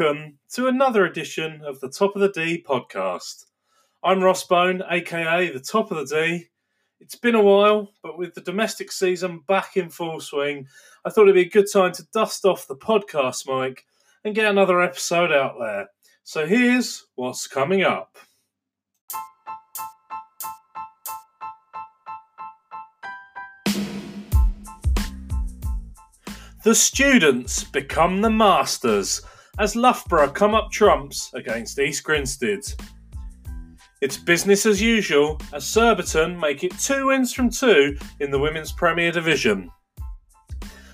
Welcome to another edition of the Top of the D podcast. I'm Ross Bone, aka the Top of the D. It's been a while, but with the domestic season back in full swing, I thought it'd be a good time to dust off the podcast mic and get another episode out there. So here's what's coming up. The students become the masters as Loughborough come up trumps against East Grinstead. It's business as usual as Surbiton make it two wins from two in the Women's Premier Division.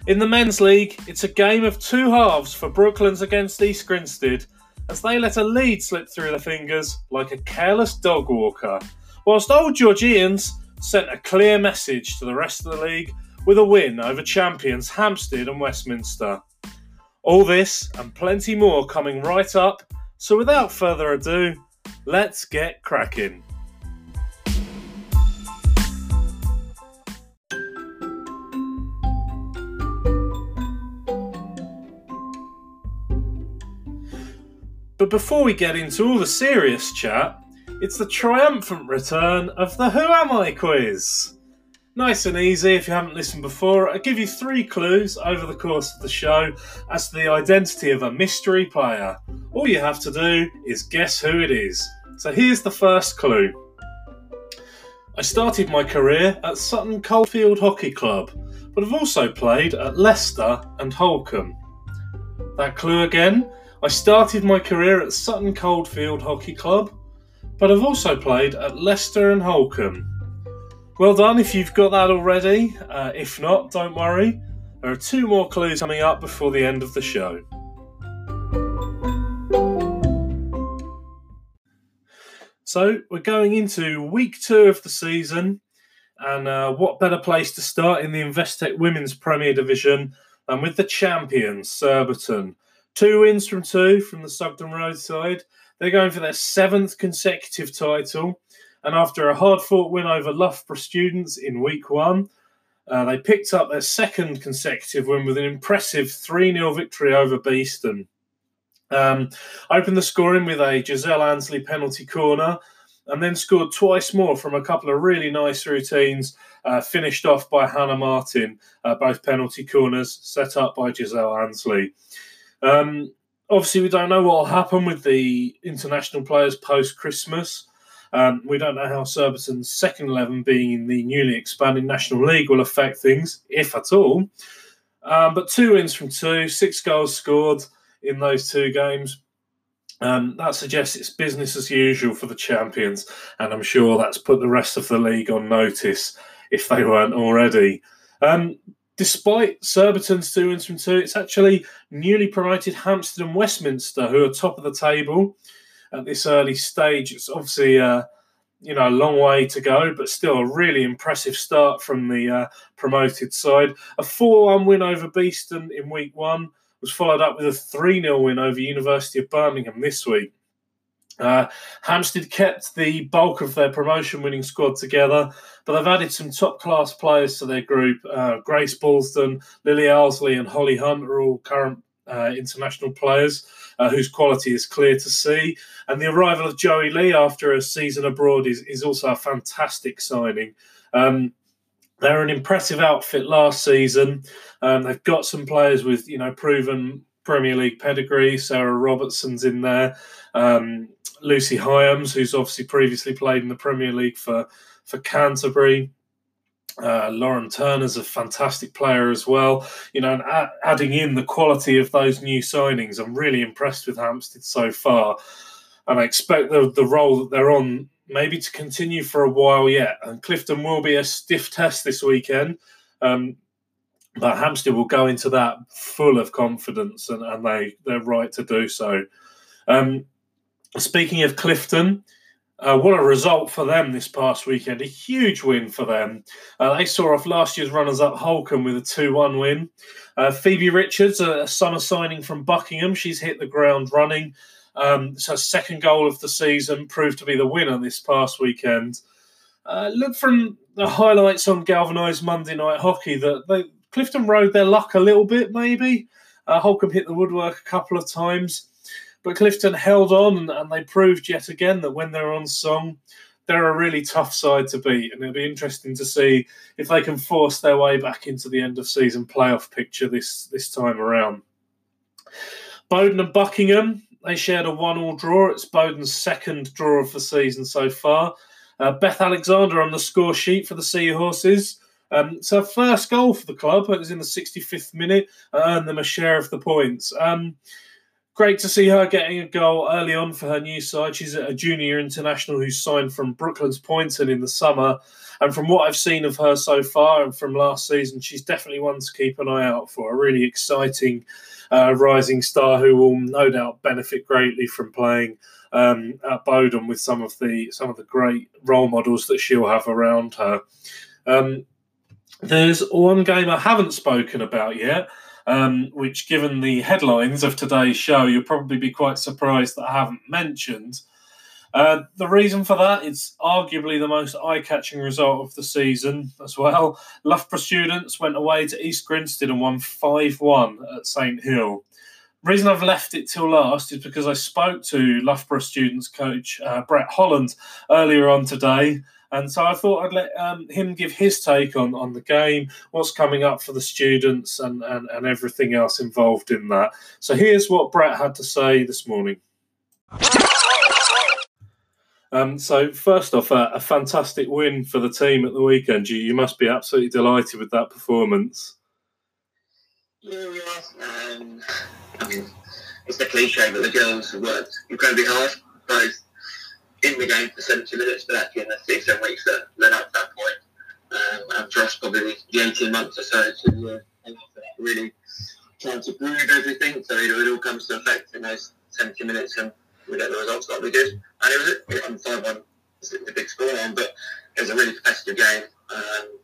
In the Men's League, it's a game of two halves for Brooklands against East Grinstead as they let a lead slip through their fingers like a careless dog walker, whilst Old Georgians sent a clear message to the rest of the league with a win over champions Hampstead and Westminster. All this and plenty more coming right up, so without further ado, let's get cracking. But before we get into all the serious chat, it's the triumphant return of the Who Am I quiz. Nice and easy if you haven't listened before. I give you three clues over the course of the show as to the identity of a mystery player. All you have to do is guess who it is. So here's the first clue. I started my career at Sutton Coldfield Hockey Club, but I've also played at Leicester and Holcombe. That clue again. I started my career at Sutton Coldfield Hockey Club, but I've also played at Leicester and Holcombe. Well done if you've got that already. Uh, if not, don't worry. There are two more clues coming up before the end of the show. So, we're going into week two of the season, and uh, what better place to start in the Investec Women's Premier Division than with the champions, Surbiton. Two wins from two from the Sugden Road side. They're going for their seventh consecutive title and after a hard fought win over Loughborough students in week one, uh, they picked up their second consecutive win with an impressive 3 0 victory over Beeston. Um, opened the scoring with a Giselle Ansley penalty corner and then scored twice more from a couple of really nice routines, uh, finished off by Hannah Martin, uh, both penalty corners set up by Giselle Ansley. Um, obviously, we don't know what will happen with the international players post Christmas. Um, we don't know how Surbiton's second 11 being in the newly expanded National League will affect things, if at all. Um, but two wins from two, six goals scored in those two games. Um, that suggests it's business as usual for the champions, and I'm sure that's put the rest of the league on notice if they weren't already. Um, despite Surbiton's two wins from two, it's actually newly promoted Hampstead and Westminster who are top of the table at this early stage. It's obviously uh, you know a long way to go, but still a really impressive start from the uh, promoted side. A four-one win over Beeston in week one was followed up with a three 0 win over University of Birmingham this week. Uh, Hampstead kept the bulk of their promotion winning squad together, but they've added some top class players to their group. Uh, Grace Balsdon, Lily Owsley, and Holly Hunt are all current uh, international players uh, whose quality is clear to see. And the arrival of Joey Lee after a season abroad is, is also a fantastic signing. Um, they're an impressive outfit last season. Um, they've got some players with you know proven Premier League pedigree. Sarah Robertson's in there. Um, Lucy Hyams, who's obviously previously played in the Premier League for for Canterbury. Uh, Lauren Turner's a fantastic player as well. You know, and a- adding in the quality of those new signings, I'm really impressed with Hampstead so far, and I expect the the role that they're on maybe to continue for a while yet. And Clifton will be a stiff test this weekend, um, but Hampstead will go into that full of confidence, and, and they they're right to do so. Um, speaking of Clifton. Uh, what a result for them this past weekend. A huge win for them. Uh, they saw off last year's runners up Holcombe with a 2 1 win. Uh, Phoebe Richards, a, summer signing from Buckingham, she's hit the ground running. Um, it's her second goal of the season, proved to be the winner this past weekend. Uh, look from the highlights on galvanised Monday night hockey that they, Clifton rode their luck a little bit, maybe. Uh, Holcombe hit the woodwork a couple of times, but Clifton held on and, they proved yet again that when they're on song, they're a really tough side to beat, and it'll be interesting to see if they can force their way back into the end of season playoff picture this this time around. Bowdon and Buckingham they shared a one-all draw. It's Bowdon's second draw of the season so far. Uh, Beth Alexander on the score sheet for the Seahorses. Um, her first goal for the club. It was in the 65th minute, earned them a share of the points. Um, great to see her getting a goal early on for her new side. She's a junior international who signed from Brooklands Poynton in the summer. And from what I've seen of her so far and from last season, she's definitely one to keep an eye out for. A really exciting uh, rising star who will no doubt benefit greatly from playing um, at Bowdon with some of the some of the great role models that she'll have around her. Um, there's one game I haven't spoken about yet, um, which, given the headlines of today's show, you'll probably be quite surprised that I haven't mentioned. Uh, the reason for that is arguably the most eye-catching result of the season as well. Loughborough students went away to East Grinstead and won 5-1 at St Hill. The reason I've left it till last is because I spoke to Loughborough students coach uh, Brett Holland earlier on today, and so I thought I'd let um, him give his take on, on the game, what's coming up for the students, and, and, and everything else involved in that. So here's what Brett had to say this morning. Um, so first off, uh, a fantastic win for the team at the weekend. You, you must be absolutely delighted with that performance. Yeah, we are. Um, I mean, it's the cliche, but the girls worked incredibly hard, both in the game for 70 minutes, but actually in the six, seven weeks that led up to that point. Um, and for us, probably the 18 months or so to uh, really trying to prove everything. So it, it all comes to effect in those 70 minutes, and we get the results that we did. And it was it, 5 1 the big score line, but it was a really competitive game. Um,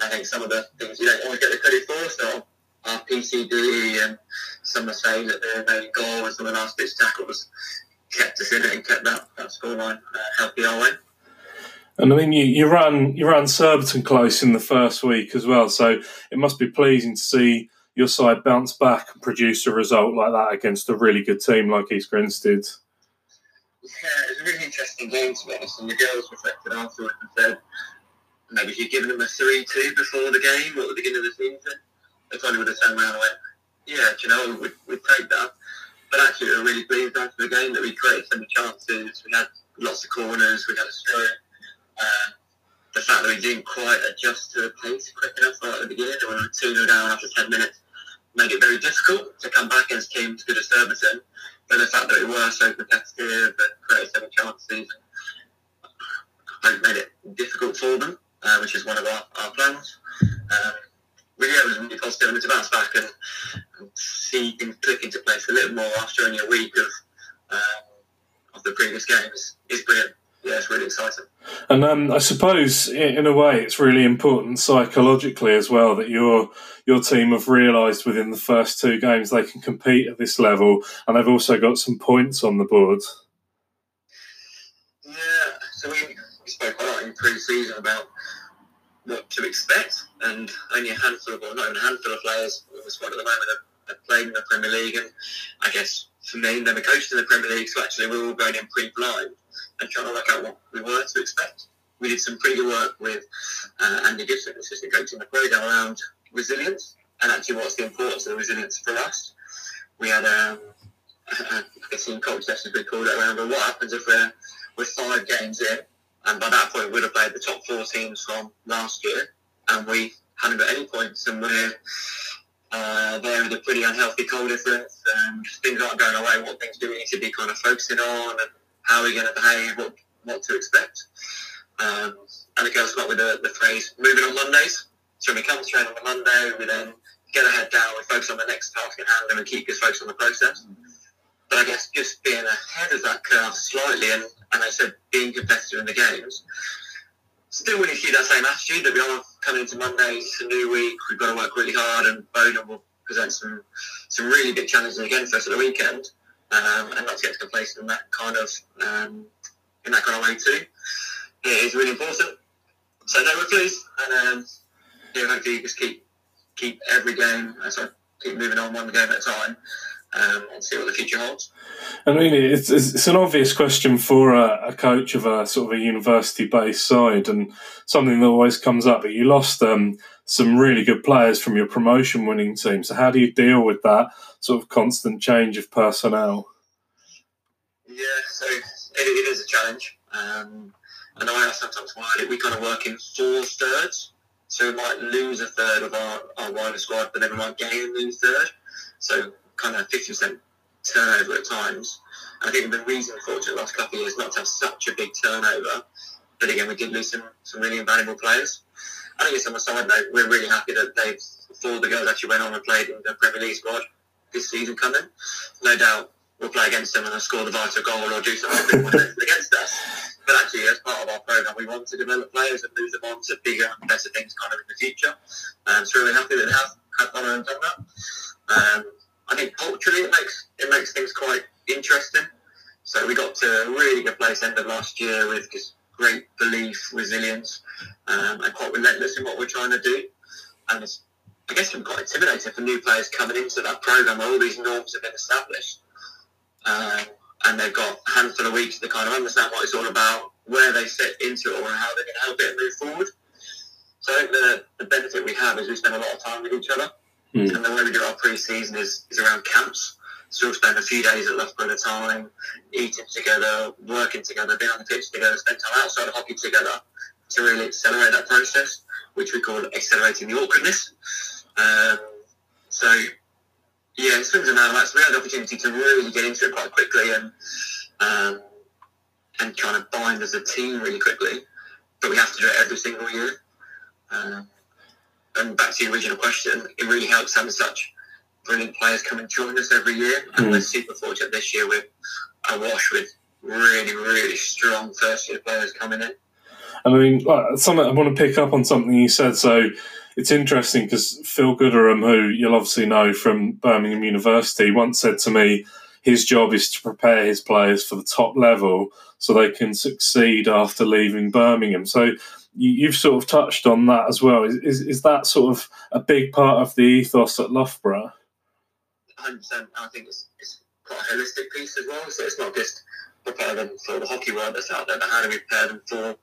I think some of the things you don't always get the credit for, so our PCD and some of the saves that they made goal and some of the last ditch tackles kept us in it and kept that, that scoreline uh, healthy our way. And I mean, you, you ran you ran Surbiton close in the first week as well, so it must be pleasing to see your side bounce back and produce a result like that against a really good team like East Grinstead. Yeah, it was a really interesting game to be honest, and the girls reflected afterwards and said maybe if you'd given them a 3-2 before the game or at the beginning of the season, they probably would have turned around and went, yeah, you know, we'd, we'd take that. But actually, we were really pleased after the game that we created so many chances. We had lots of corners. We had a stroke. Uh, the fact that we didn't quite adjust to the pace quick enough at the beginning, and we were 2 0 down after 10 minutes, made it very difficult to come back against teams good as Surbiton. But the fact that we were so competitive and created so many chances, I made it difficult for them, uh, which is one of our, our plans. Um, it was really positive and to bounce back and, and, see things click into place a little more after only a week of um, of the previous games is brilliant. Yeah, it's really exciting. And um, I suppose, in a way, it's really important psychologically as well that your your team have realised within the first two games they can compete at this level, and they've also got some points on the board. Yeah, so we, we spoke a lot in pre-season about what to expect, and only a handful of, or not even a handful of players in the squad at the moment have, have played in the Premier League, and I guess for me, never coached in the Premier League, so actually we are all going in pre-blind and trying to work out what we were to expect. We did some pretty good work with uh, Andy Gibson, assistant coach in the program, around resilience, and actually what's the importance of the resilience for us. We had um, a team coach session, we called it around, but what happens if we're, we're five games in and by that point, we'd have played the top four teams from last year, and we hadn't got any points, and we're uh, there with a pretty unhealthy goal difference, and things aren't going away. What things do we need to be kind of focusing on, and how are we going to behave, what, what to expect? Um, and the girls got with the, the phrase moving on Mondays. So we come to train on the Monday, we then get our head down, we focus on the next task at hand, and we keep us focused on the process. But I guess just being ahead of that curve slightly, and, and I said being competitive in the games, still when you see that same attitude that we are coming into Monday, it's a new week, we've got to work really hard, and Bowdon will present some some really big challenges again for us at the weekend, um, and not to get complacent in that kind of um, in that kind of way too. It is really important. So no, we're pleased, and um, yeah, hopefully you just keep keep every game, uh, sorry, keep moving on one game at a time um, and see what the future holds. I mean, it's, it's an obvious question for a, a coach of a sort of a university-based side, and something that always comes up. But you lost um, some really good players from your promotion-winning team. So how do you deal with that sort of constant change of personnel? Yeah, so it, it is a challenge. Um, and I sometimes why we kind of work in four thirds. So we might lose a third of our, our wider squad, but then we might gain a new third. So kind of 50% turnover at times. I think the reason, unfortunately, the last couple of years not to have such a big turnover. But again, we did lose some, some really invaluable players. I think it's on the side note, we're really happy that they've, four the girls actually went on and played in the Premier League squad this season coming. No doubt we'll play against them and score the vital goal or do something against us. But actually, as part of our program, we want to develop players and move them on to bigger and better things kind of in the future. Um, so we're really happy that they have, have and done that. Um, I think culturally it makes it makes things quite interesting. So we got to a really good place end of last year with just great belief, resilience, um, and quite relentless in what we're trying to do. And it's, I guess, been quite intimidating for new players coming into that program where all these norms have been established. Um, and they've got a handful of weeks to kind of understand what it's all about, where they fit into it, or how they can help it move forward. So I think the, the benefit we have is we spend a lot of time with each other. Mm. And the way we do our pre-season is, is around camps. So we'll spend a few days at Loughborough at a time, eating together, working together, being on the pitch together, spend time outside of hockey together to really accelerate that process, which we call accelerating the awkwardness. Um, so, yeah, it swings and roundabouts. We had the opportunity to really get into it quite quickly and um, and kind of bind as a team really quickly. But we have to do it every single year. Um, and back to the original question, it really helps having such brilliant players come and join us every year. And mm. we're super fortunate this year with a wash with really, really strong first year players coming in. I mean, something I want to pick up on something you said. So it's interesting because Phil Gooderham, who you'll obviously know from Birmingham University, once said to me, his job is to prepare his players for the top level so they can succeed after leaving Birmingham. So you, have sort of touched on that as well. Is, is, is that sort of a big part of the ethos at Loughborough? 100%. I think it's, it's quite a holistic piece as well. So it's not just prepare them for the hockey world that's out there, but how do we prepare them for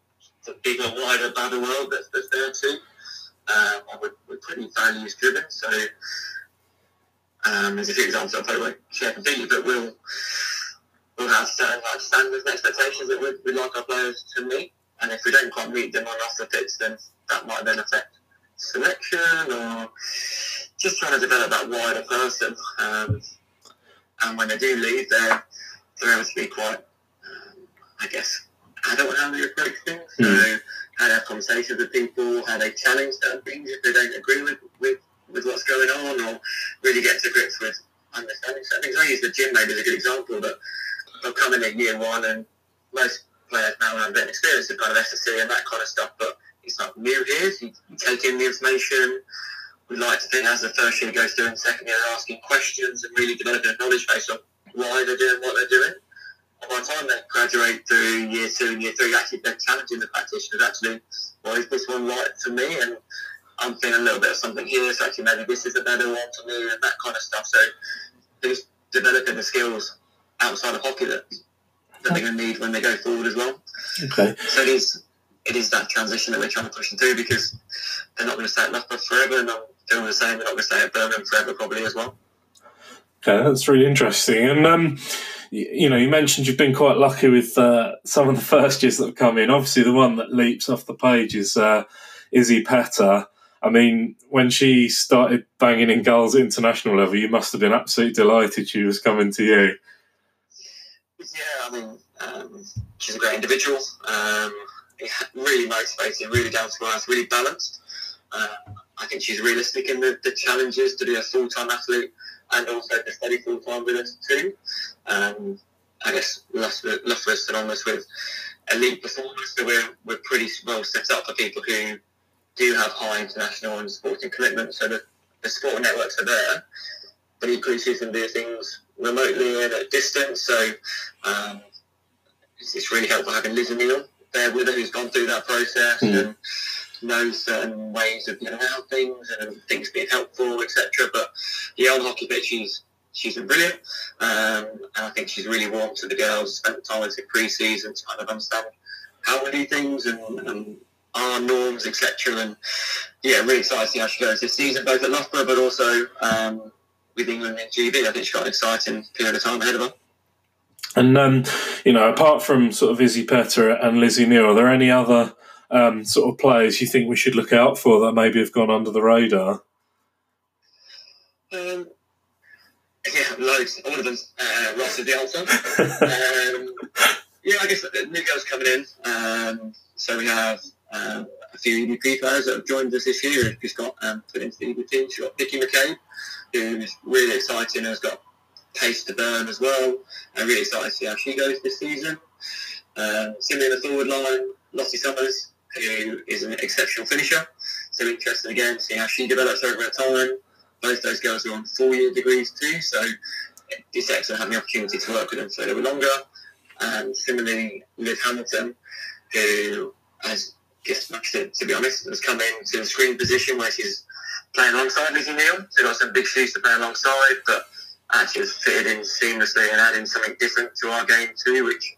the bigger, wider, badder world that's, that's there too? Um, we're, we're, pretty values driven. So um, there's a few examples I'll probably won't share completely, but we'll we'll have certain like standards and expectations that we'd, we'd like our players to meet. And if we don't quite meet them on off the pitch, then that might then affect selection or just trying to develop that wider person. Um, and when they do leave, they're, they're able to be quite, um, I guess, adult how they approach things. Mm. So how they have conversations with people, how they challenge certain things if they don't agree with, with, with what's going on, or really get to grips with understanding certain things. I use the gym maybe as a good example, but they'll come in at year one and most players now have a bit of experience of kind of SSC and that kind of stuff, but it's not new here. So you, take in the information, we like to think as the first year goes through and second year asking questions and really developing a knowledge base on why they're doing what they're doing. And by the time they graduate through year two and year three, actually they're challenging the practitioners actually, well, is this one right for me? And I'm feeling a little bit of something here, so actually maybe this is a better one for me and that kind of stuff. So just developing the skills outside of hockey that, that they're going to need when they go forward as well. Okay. So it is it is that transition that we're trying to push them through because they're not going to stay at Loughborough forever, and doing the same. They're not going to stay at Birmingham forever, probably as well. Okay, that's really interesting. And um, you, you, know, you mentioned you've been quite lucky with uh, some of the first years that have come in. Obviously, the one that leaps off the page is uh, Izzy Petter. I mean, when she started banging in goals at international level, you must have been absolutely delighted she was coming to you. Yeah, I mean, um, she's a great individual. Um, really motivated, really down to earth, really balanced. Uh, I think she's realistic in the, the challenges to be a full time athlete and also to study full time with us too. Um, I guess Loughborough's synonymous with elite performers, so we're, we're pretty well set up for people who do have high international and sporting commitment. So the, the sport networks are there, she can do things remotely and at distance. So um, it's, it's, really helpful having Liz Neal there with her who's gone through that process mm. and knows certain ways of getting around things and things being helpful, etc. But yeah, on the hockey pitch, she's she's been brilliant, um, and I think she's really warmed to the girls. Spent time with in pre-season to kind of understand how we do things and, and our norms, etc. And yeah, really excited to see how she goes this season, both at Loughborough but also um, with England in GB. I think she's got an exciting period of time ahead of her. And um, you know, apart from sort of Izzy Petter and Lizzie Neal, are there any other um, sort of players you think we should look out for that maybe have gone under the radar? Um, yeah, loads. One of them, uh, Ross is the um, yeah, I guess new girls coming in. Um, so we have um, a few EDP players that have joined us this year who've just got um, put into the EDP. She's got Vicky McCabe, who's really exciting, and has got pace to burn as well. I'm really excited to see how she goes this season. Um, similarly in the forward line, Lottie Summers, who is an exceptional finisher. So interested again to see how she develops over time. Both those girls are on four-year degrees too, so it's excellent having the opportunity to work with them for a little longer. And similarly, Liv Hamilton, who has just smashed it, to be honest, has come into the screen position where she's playing alongside Lizzie Neal. So got some big shoes to play alongside, but actually has fitted in seamlessly and adding something different to our game too, which,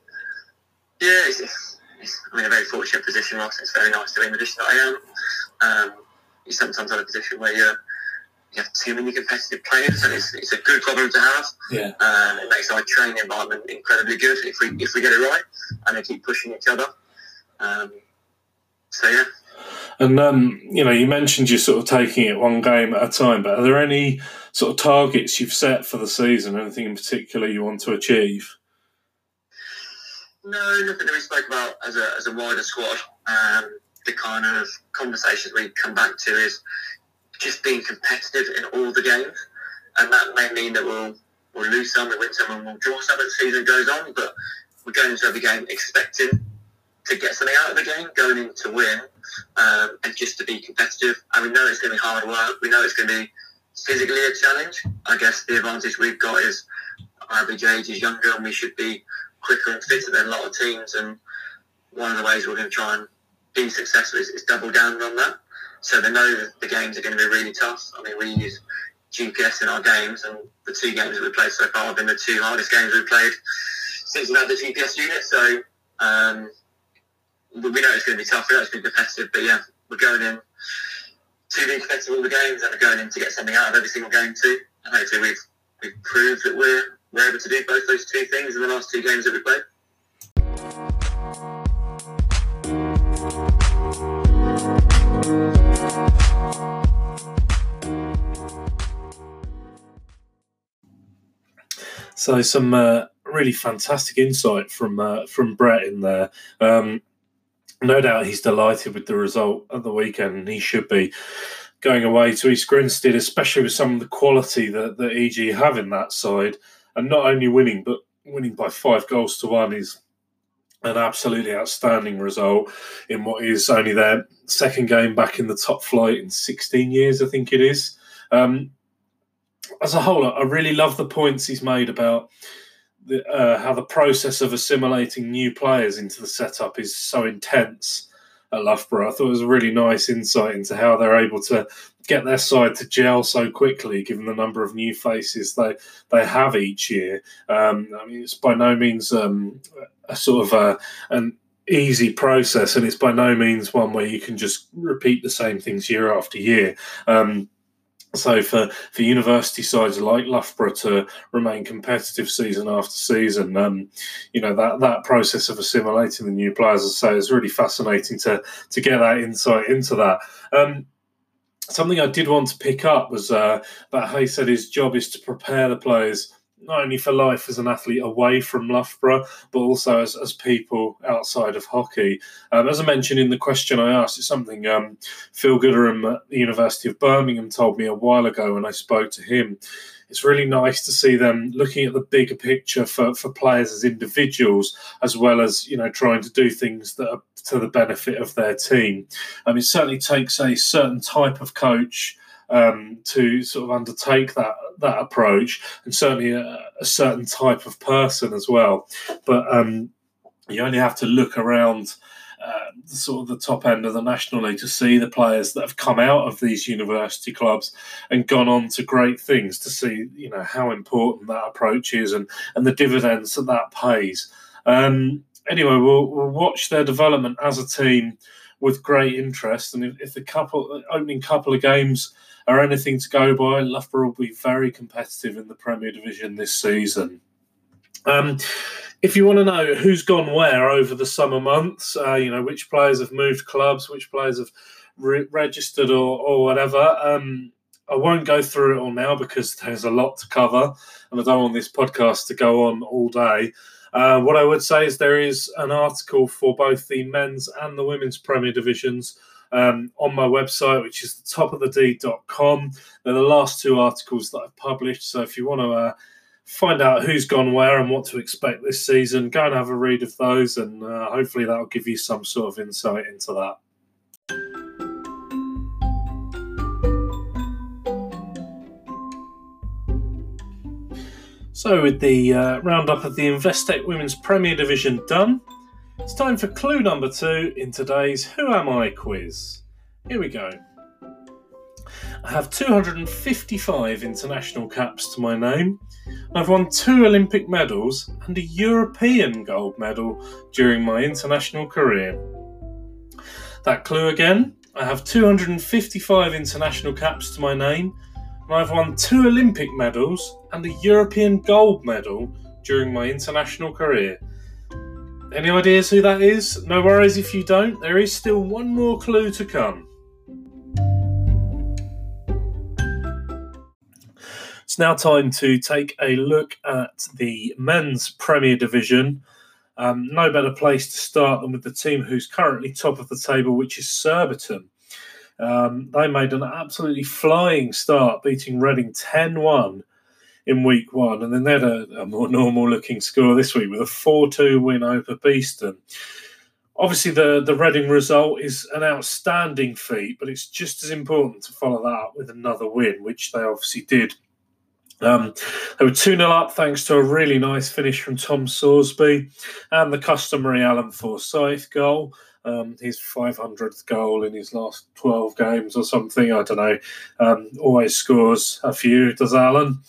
yeah, it's, it's, I'm in a very fortunate position, Ross. It's very nice to be in the position that I am. Um, you sometimes have a position where you're you have too many competitive players, and it's, it's a good problem to have. Yeah. Um, it makes our training environment incredibly good if we if we get it right, and they keep pushing each other. Um, so yeah. And um, you know, you mentioned you're sort of taking it one game at a time, but are there any sort of targets you've set for the season? Anything in particular you want to achieve? No, nothing that we spoke about as a, as a wider squad. Um, the kind of conversations we come back to is just being competitive in all the games, and that may mean that we'll we'll lose some, we'll win some, and we'll draw some as the season goes on. But we're going into every game expecting to get something out of the game, going in to win, um, and just to be competitive. And we know it's going to be hard work. We know it's going to be physically a challenge. I guess the advantage we've got is our average age is younger, and we should be quicker and fitter than a lot of teams. And one of the ways we're going to try and be successful is, is double down on that. So they know that the games are going to be really tough. I mean, we use GPS in our games, and the two games that we've played so far have been the two hardest games we've played since we've had the GPS unit. So um, we know it's going to be tough. We know it's going to be competitive, but yeah, we're going in to be competitive all the games, and we're going in to get something out of every single game too. And hopefully, we've we've proved that we're we're able to do both those two things in the last two games that we played. So some uh, really fantastic insight from uh, from Brett in there. Um, no doubt he's delighted with the result of the weekend, and he should be going away to East Grinstead, especially with some of the quality that, that EG have in that side, and not only winning, but winning by five goals to one is an absolutely outstanding result in what is only their second game back in the top flight in 16 years, I think it is. Um, as a whole, I really love the points he's made about the, uh, how the process of assimilating new players into the setup is so intense at Loughborough. I thought it was a really nice insight into how they're able to get their side to gel so quickly, given the number of new faces they they have each year. Um, I mean, it's by no means um, a sort of a, an easy process, and it's by no means one where you can just repeat the same things year after year. Um, so for, for university sides like Loughborough to remain competitive season after season, um, you know that that process of assimilating the new players, as I say, really fascinating to to get that insight into that. Um, something I did want to pick up was uh, that Hay said his job is to prepare the players not only for life as an athlete away from Loughborough, but also as, as people outside of hockey. Um, as I mentioned in the question I asked, it's something um, Phil Gooderham at the University of Birmingham told me a while ago when I spoke to him. It's really nice to see them looking at the bigger picture for, for players as individuals, as well as you know trying to do things that are to the benefit of their team. Um, it certainly takes a certain type of coach um, to sort of undertake that that approach, and certainly a, a certain type of person as well. But um, you only have to look around uh, sort of the top end of the National League to see the players that have come out of these university clubs and gone on to great things to see, you know, how important that approach is and, and the dividends that that pays. Um, anyway, we'll, we'll watch their development as a team with great interest. And if, if the couple opening couple of games are anything to go by, Loughborough will be very competitive in the Premier Division this season. Um, if you want to know who's gone where over the summer months, uh, you know which players have moved clubs, which players have re- registered or, or whatever. Um, I won't go through it all now because there's a lot to cover, and I don't want this podcast to go on all day. Uh, what I would say is there is an article for both the men's and the women's Premier Divisions um, on my website, which is the top of the D.com. They're the last two articles that I've published. So if you want to uh, find out who's gone where and what to expect this season, go and have a read of those, and uh, hopefully that'll give you some sort of insight into that. So, with the uh, roundup of the Investec Women's Premier Division done, it's time for clue number two in today's Who Am I quiz. Here we go. I have 255 international caps to my name. I've won two Olympic medals and a European gold medal during my international career. That clue again I have 255 international caps to my name and I've won two Olympic medals and a European gold medal during my international career. Any ideas who that is? No worries if you don't, there is still one more clue to come. It's now time to take a look at the men's Premier Division. Um, no better place to start than with the team who's currently top of the table, which is Surbiton. Um, they made an absolutely flying start, beating Reading 10 1 in week one. And then they had a, a more normal looking score this week with a 4 2 win over Beeston. Obviously, the, the Reading result is an outstanding feat, but it's just as important to follow that up with another win, which they obviously did. Um, they were 2 0 up thanks to a really nice finish from Tom Sorsby and the customary Alan Forsyth goal um, his 500th goal in his last 12 games or something. I don't know. Um, always scores a few, does Alan.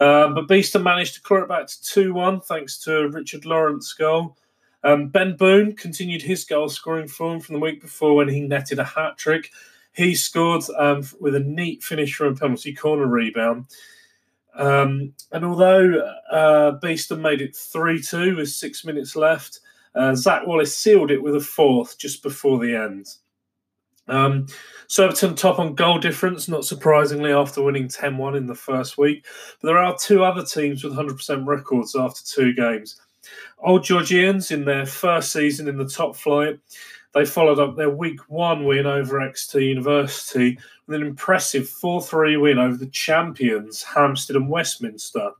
Um, but Beeston managed to claw it back to 2 1 thanks to Richard Lawrence's goal. Um, ben Boone continued his goal scoring form from the week before when he netted a hat trick. He scored um, with a neat finish from a penalty corner rebound. Um, and although uh, Beeston made it 3 2 with six minutes left, uh, Zach Wallace sealed it with a fourth just before the end. Um, Surbiton top on goal difference, not surprisingly, after winning 10 1 in the first week. But there are two other teams with 100% records after two games. Old Georgians, in their first season in the top flight, they followed up their week one win over Exeter University with an impressive 4 3 win over the champions, Hampstead and Westminster.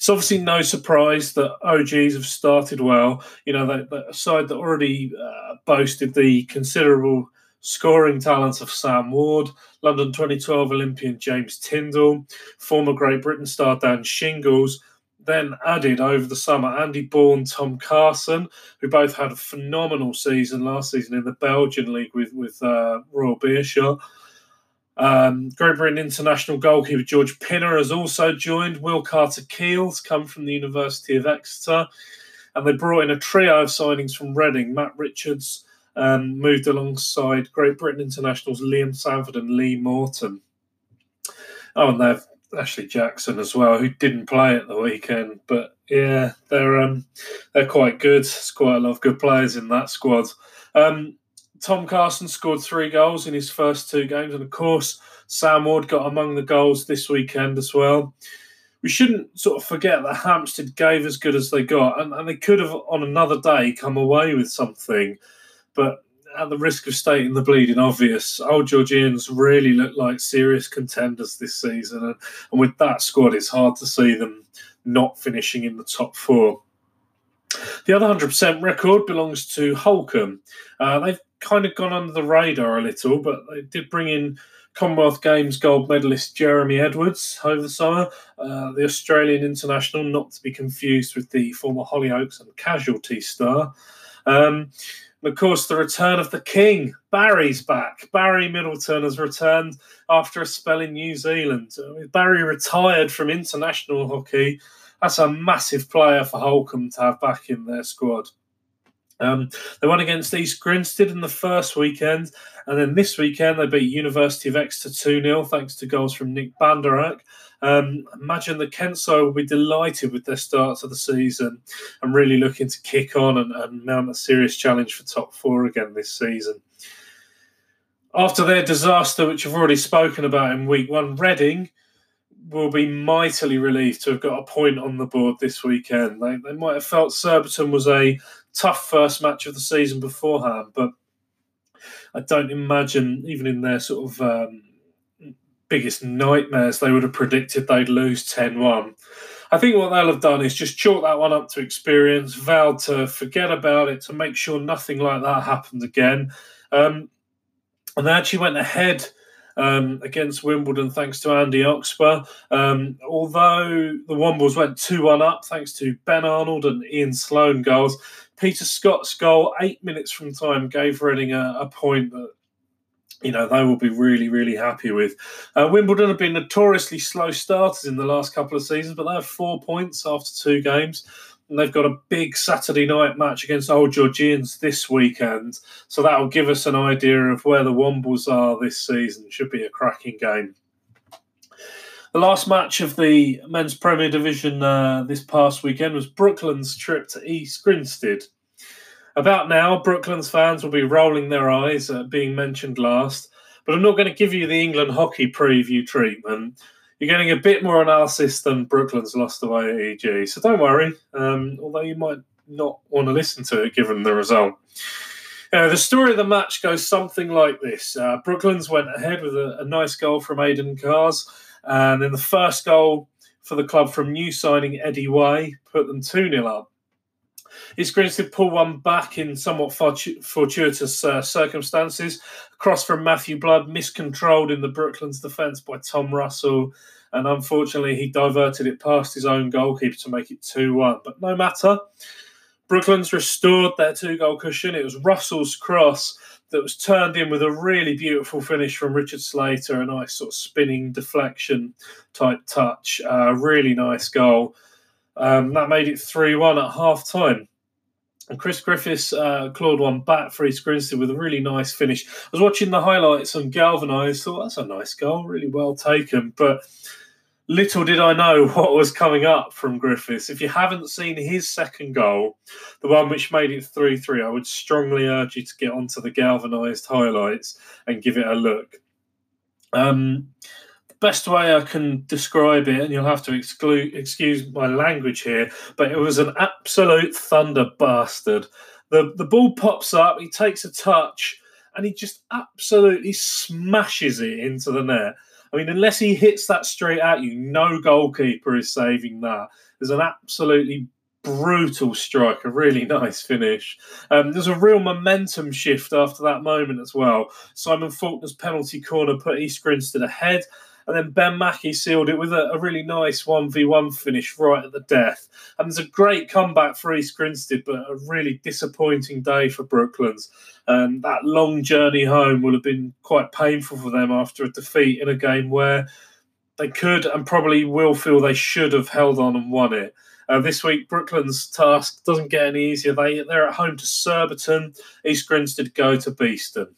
It's obviously no surprise that OGs have started well. You know, the, the side that already uh, boasted the considerable scoring talents of Sam Ward, London 2012 Olympian James Tindall, former Great Britain star Dan Shingles, then added over the summer Andy Bourne, Tom Carson, who both had a phenomenal season last season in the Belgian league with with uh, Royal Beerschot. Um, Great Britain international goalkeeper George Pinner has also joined. Will Carter Keels come from the University of Exeter. And they brought in a trio of signings from Reading. Matt Richards um, moved alongside Great Britain internationals Liam Sanford and Lee Morton. Oh, and they have Ashley Jackson as well, who didn't play at the weekend. But yeah, they're um, they're quite good. There's quite a lot of good players in that squad. Um, Tom Carson scored three goals in his first two games, and of course, Sam Ward got among the goals this weekend as well. We shouldn't sort of forget that Hampstead gave as good as they got, and, and they could have on another day come away with something, but at the risk of stating the bleeding obvious, Old Georgians really look like serious contenders this season, and, and with that squad, it's hard to see them not finishing in the top four. The other 100% record belongs to Holcombe. Uh, they've kind of gone under the radar a little, but they did bring in Commonwealth Games gold medalist Jeremy Edwards over the summer, uh, the Australian international, not to be confused with the former Hollyoaks and Casualty star. Um, And of course, the return of the king, Barry's back. Barry Middleton has returned after a spell in New Zealand. Barry retired from international hockey. That's a massive player for Holcombe to have back in their squad. Um, they won against East Grinstead in the first weekend, and then this weekend they beat University of Exeter 2 0 thanks to goals from Nick Bandurak. Um, imagine the Kenso will be delighted with their start to the season and really looking to kick on and, and mount a serious challenge for top four again this season. After their disaster, which I've already spoken about in week one, Reading will be mightily relieved to have got a point on the board this weekend. They, they might have felt Surbiton was a tough first match of the season beforehand, but I don't imagine, even in their sort of um, biggest nightmares, they would have predicted they'd lose 10 1. I think what they'll have done is just chalk that one up to experience, vowed to forget about it, to make sure nothing like that happened again. Um, and they actually went ahead um, against Wimbledon thanks to Andy Oxburgh. Um, although the Wombles went 2 1 up thanks to Ben Arnold and Ian Sloan goals, Peter Scott's goal, eight minutes from time, gave Reading a, a point that you know they will be really really happy with. Uh, wimbledon have been notoriously slow starters in the last couple of seasons but they have four points after two games. And they've got a big saturday night match against old georgians this weekend. So that will give us an idea of where the wombles are this season. Should be a cracking game the last match of the men's Premier Division uh, this past weekend was Brooklands' trip to East Grinstead. About now, Brooklands' fans will be rolling their eyes at being mentioned last, but I'm not going to give you the England hockey preview treatment. You're getting a bit more analysis than Brooklands lost away at EG, so don't worry, um, although you might not want to listen to it given the result. Uh, the story of the match goes something like this uh, Brooklands went ahead with a, a nice goal from Aidan Cars and then the first goal for the club from new signing Eddie Way put them 2 0 up. East Grinstead pull one back in somewhat fortuitous uh, circumstances. Cross from Matthew Blood, miscontrolled in the Brooklands defence by Tom Russell, and unfortunately he diverted it past his own goalkeeper to make it 2 1. But no matter. Brooklands restored their two goal cushion. It was Russell's cross that was turned in with a really beautiful finish from Richard Slater, a nice sort of spinning deflection type touch. Uh, really nice goal. Um, that made it 3 1 at half time. And Chris Griffiths uh, clawed one back for East Grinstead with a really nice finish. I was watching the highlights on Galvanised, thought that's a nice goal, really well taken. But little did I know what was coming up from Griffiths. If you haven't seen his second goal, the one which made it 3 3, I would strongly urge you to get onto the galvanised highlights and give it a look. Um, the best way I can describe it, and you'll have to excuse my language here, but it was an absolute thunder bastard. The, the ball pops up, he takes a touch, and he just absolutely smashes it into the net. I mean, unless he hits that straight at you, no goalkeeper is saving that. There's an absolutely brutal strike, a really nice finish. Um, there's a real momentum shift after that moment as well. Simon Faulkner's penalty corner put East Grinstead ahead. And then Ben Mackey sealed it with a, a, really nice 1v1 finish right at the death. And there's a great comeback for East Grinstead, but a really disappointing day for Brooklands. Um, that long journey home will have been quite painful for them after a defeat in a game where they could and probably will feel they should have held on and won it. Uh, this week, Brooklands' task doesn't get any easier. They, they're at home to Surbiton. East Grinstead go to Beeston.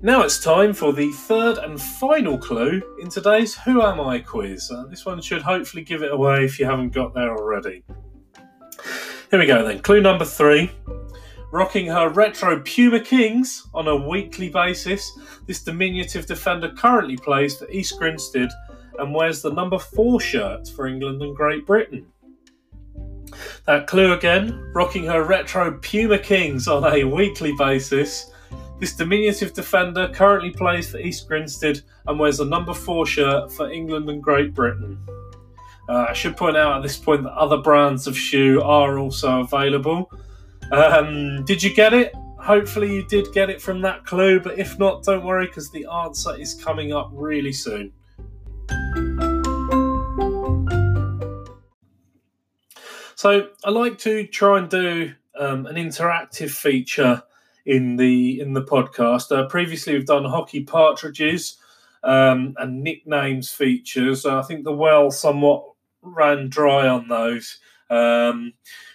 Now it's time for the third and final clue in today's Who Am I quiz. Uh, this one should hopefully give it away if you haven't got there already. Here we go then. Clue number three. Rocking her retro Puma Kings on a weekly basis, this diminutive defender currently plays for East Grinstead and wears the number four shirt for England and Great Britain. That clue again, rocking her retro Puma Kings on a weekly basis, this diminutive defender currently plays for East Grinstead and wears a number four shirt for England and Great Britain. Uh, I should point out at this point that other brands of shoe are also available. Um, did you get it? Hopefully, you did get it from that clue, but if not, don't worry because the answer is coming up really soon. So, I like to try and do um, an interactive feature in the in the podcast. Uh, previously, we've done hockey partridges um, and nicknames features. I think the well somewhat ran dry on those. Um,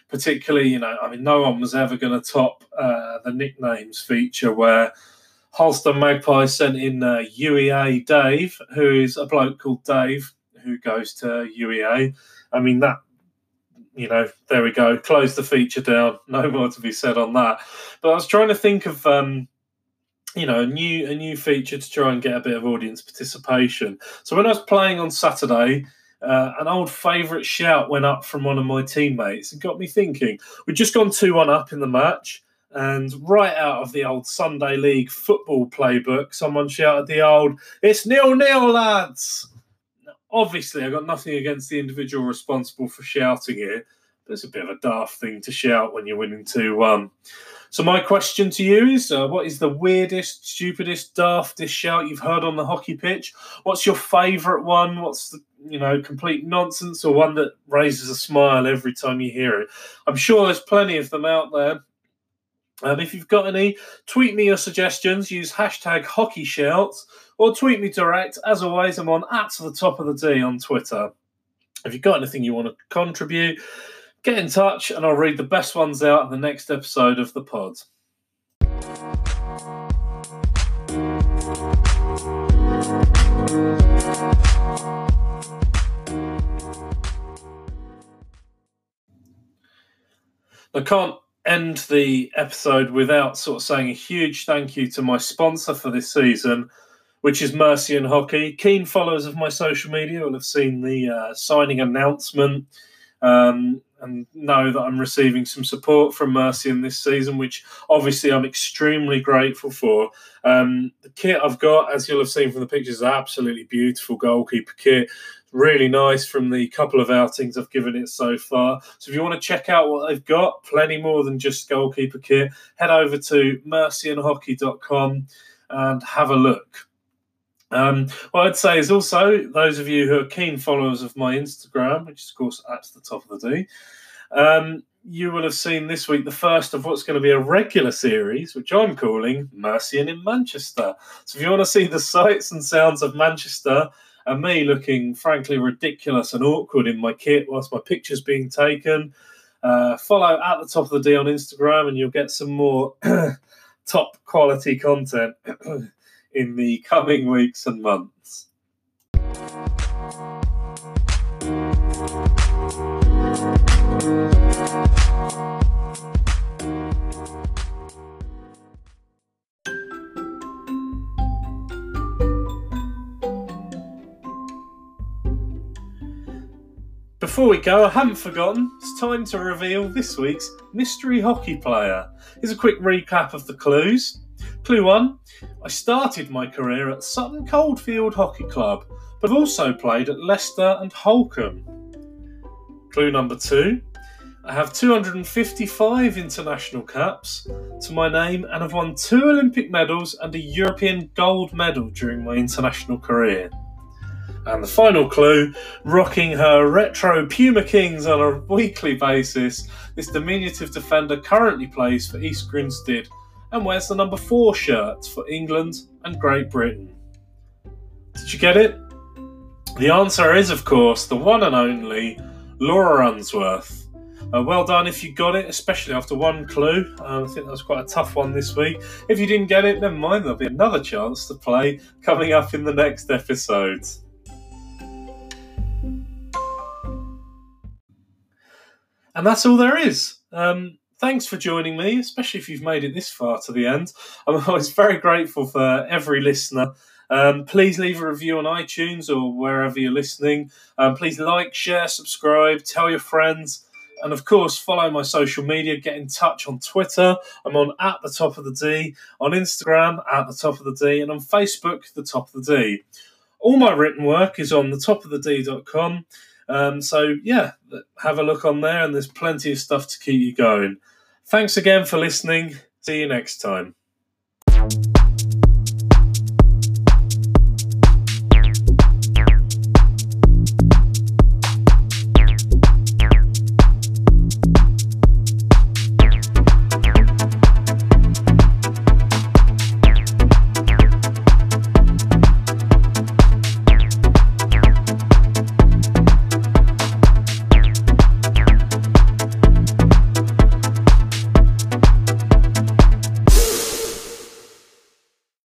particularly, you know, I mean, no one was ever going to top uh, the nicknames feature where Holston Magpie sent in uh, UEA Dave, who is a bloke called Dave who goes to UEA. I mean, that, you know, there we go. Close the feature down. No more to be said on that. But I was trying to think of, um, you know, a new a new feature to try and get a bit of audience participation. So when I was playing on Saturday, uh, an old favourite shout went up from one of my teammates and got me thinking. We'd just gone 2 1 up in the match, and right out of the old Sunday League football playbook, someone shouted the old, It's nil nil, lads! Obviously, I got nothing against the individual responsible for shouting it, but it's a bit of a daft thing to shout when you're winning 2 1. So, my question to you is uh, what is the weirdest, stupidest, daftest shout you've heard on the hockey pitch? What's your favourite one? What's the you know, complete nonsense or one that raises a smile every time you hear it. I'm sure there's plenty of them out there. Um, if you've got any, tweet me your suggestions. Use hashtag hockey shouts or tweet me direct. As always, I'm on at the top of the D on Twitter. If you've got anything you want to contribute, get in touch and I'll read the best ones out in the next episode of the pod. I can't end the episode without sort of saying a huge thank you to my sponsor for this season, which is Mercian Hockey. Keen followers of my social media will have seen the uh, signing announcement um, and know that I'm receiving some support from Mercian this season, which obviously I'm extremely grateful for. Um, the kit I've got, as you'll have seen from the pictures, is absolutely beautiful goalkeeper kit really nice from the couple of outings I've given it so far. So if you want to check out what they've got, plenty more than just goalkeeper kit, head over to mercianhockey.com and have a look. Um, what I'd say is also those of you who are keen followers of my Instagram, which is of course at the top of the D, um, you will have seen this week the first of what's going to be a regular series, which I'm calling Mercian in Manchester. So if you want to see the sights and sounds of Manchester, and me looking frankly ridiculous and awkward in my kit whilst my picture's being taken. Uh, follow at the top of the D on Instagram, and you'll get some more top quality content in the coming weeks and months. Before we go, I haven't forgotten, it's time to reveal this week's mystery hockey player. Here's a quick recap of the clues. Clue 1 I started my career at Sutton Coldfield Hockey Club, but I've also played at Leicester and Holcombe. Clue number 2 I have 255 international caps to my name and have won two Olympic medals and a European gold medal during my international career. And the final clue rocking her retro Puma Kings on a weekly basis, this diminutive defender currently plays for East Grinstead and wears the number four shirt for England and Great Britain. Did you get it? The answer is, of course, the one and only Laura Unsworth. Uh, well done if you got it, especially after one clue. Uh, I think that was quite a tough one this week. If you didn't get it, never mind, there'll be another chance to play coming up in the next episode. And that's all there is. Um, thanks for joining me, especially if you've made it this far to the end. I'm always very grateful for every listener. Um, please leave a review on iTunes or wherever you're listening. Um, please like, share, subscribe, tell your friends. And of course, follow my social media. Get in touch on Twitter. I'm on at the top of the D, on Instagram at the top of the D, and on Facebook, the top of the D. All my written work is on the top of the D.com. Um, so, yeah, have a look on there, and there's plenty of stuff to keep you going. Thanks again for listening. See you next time.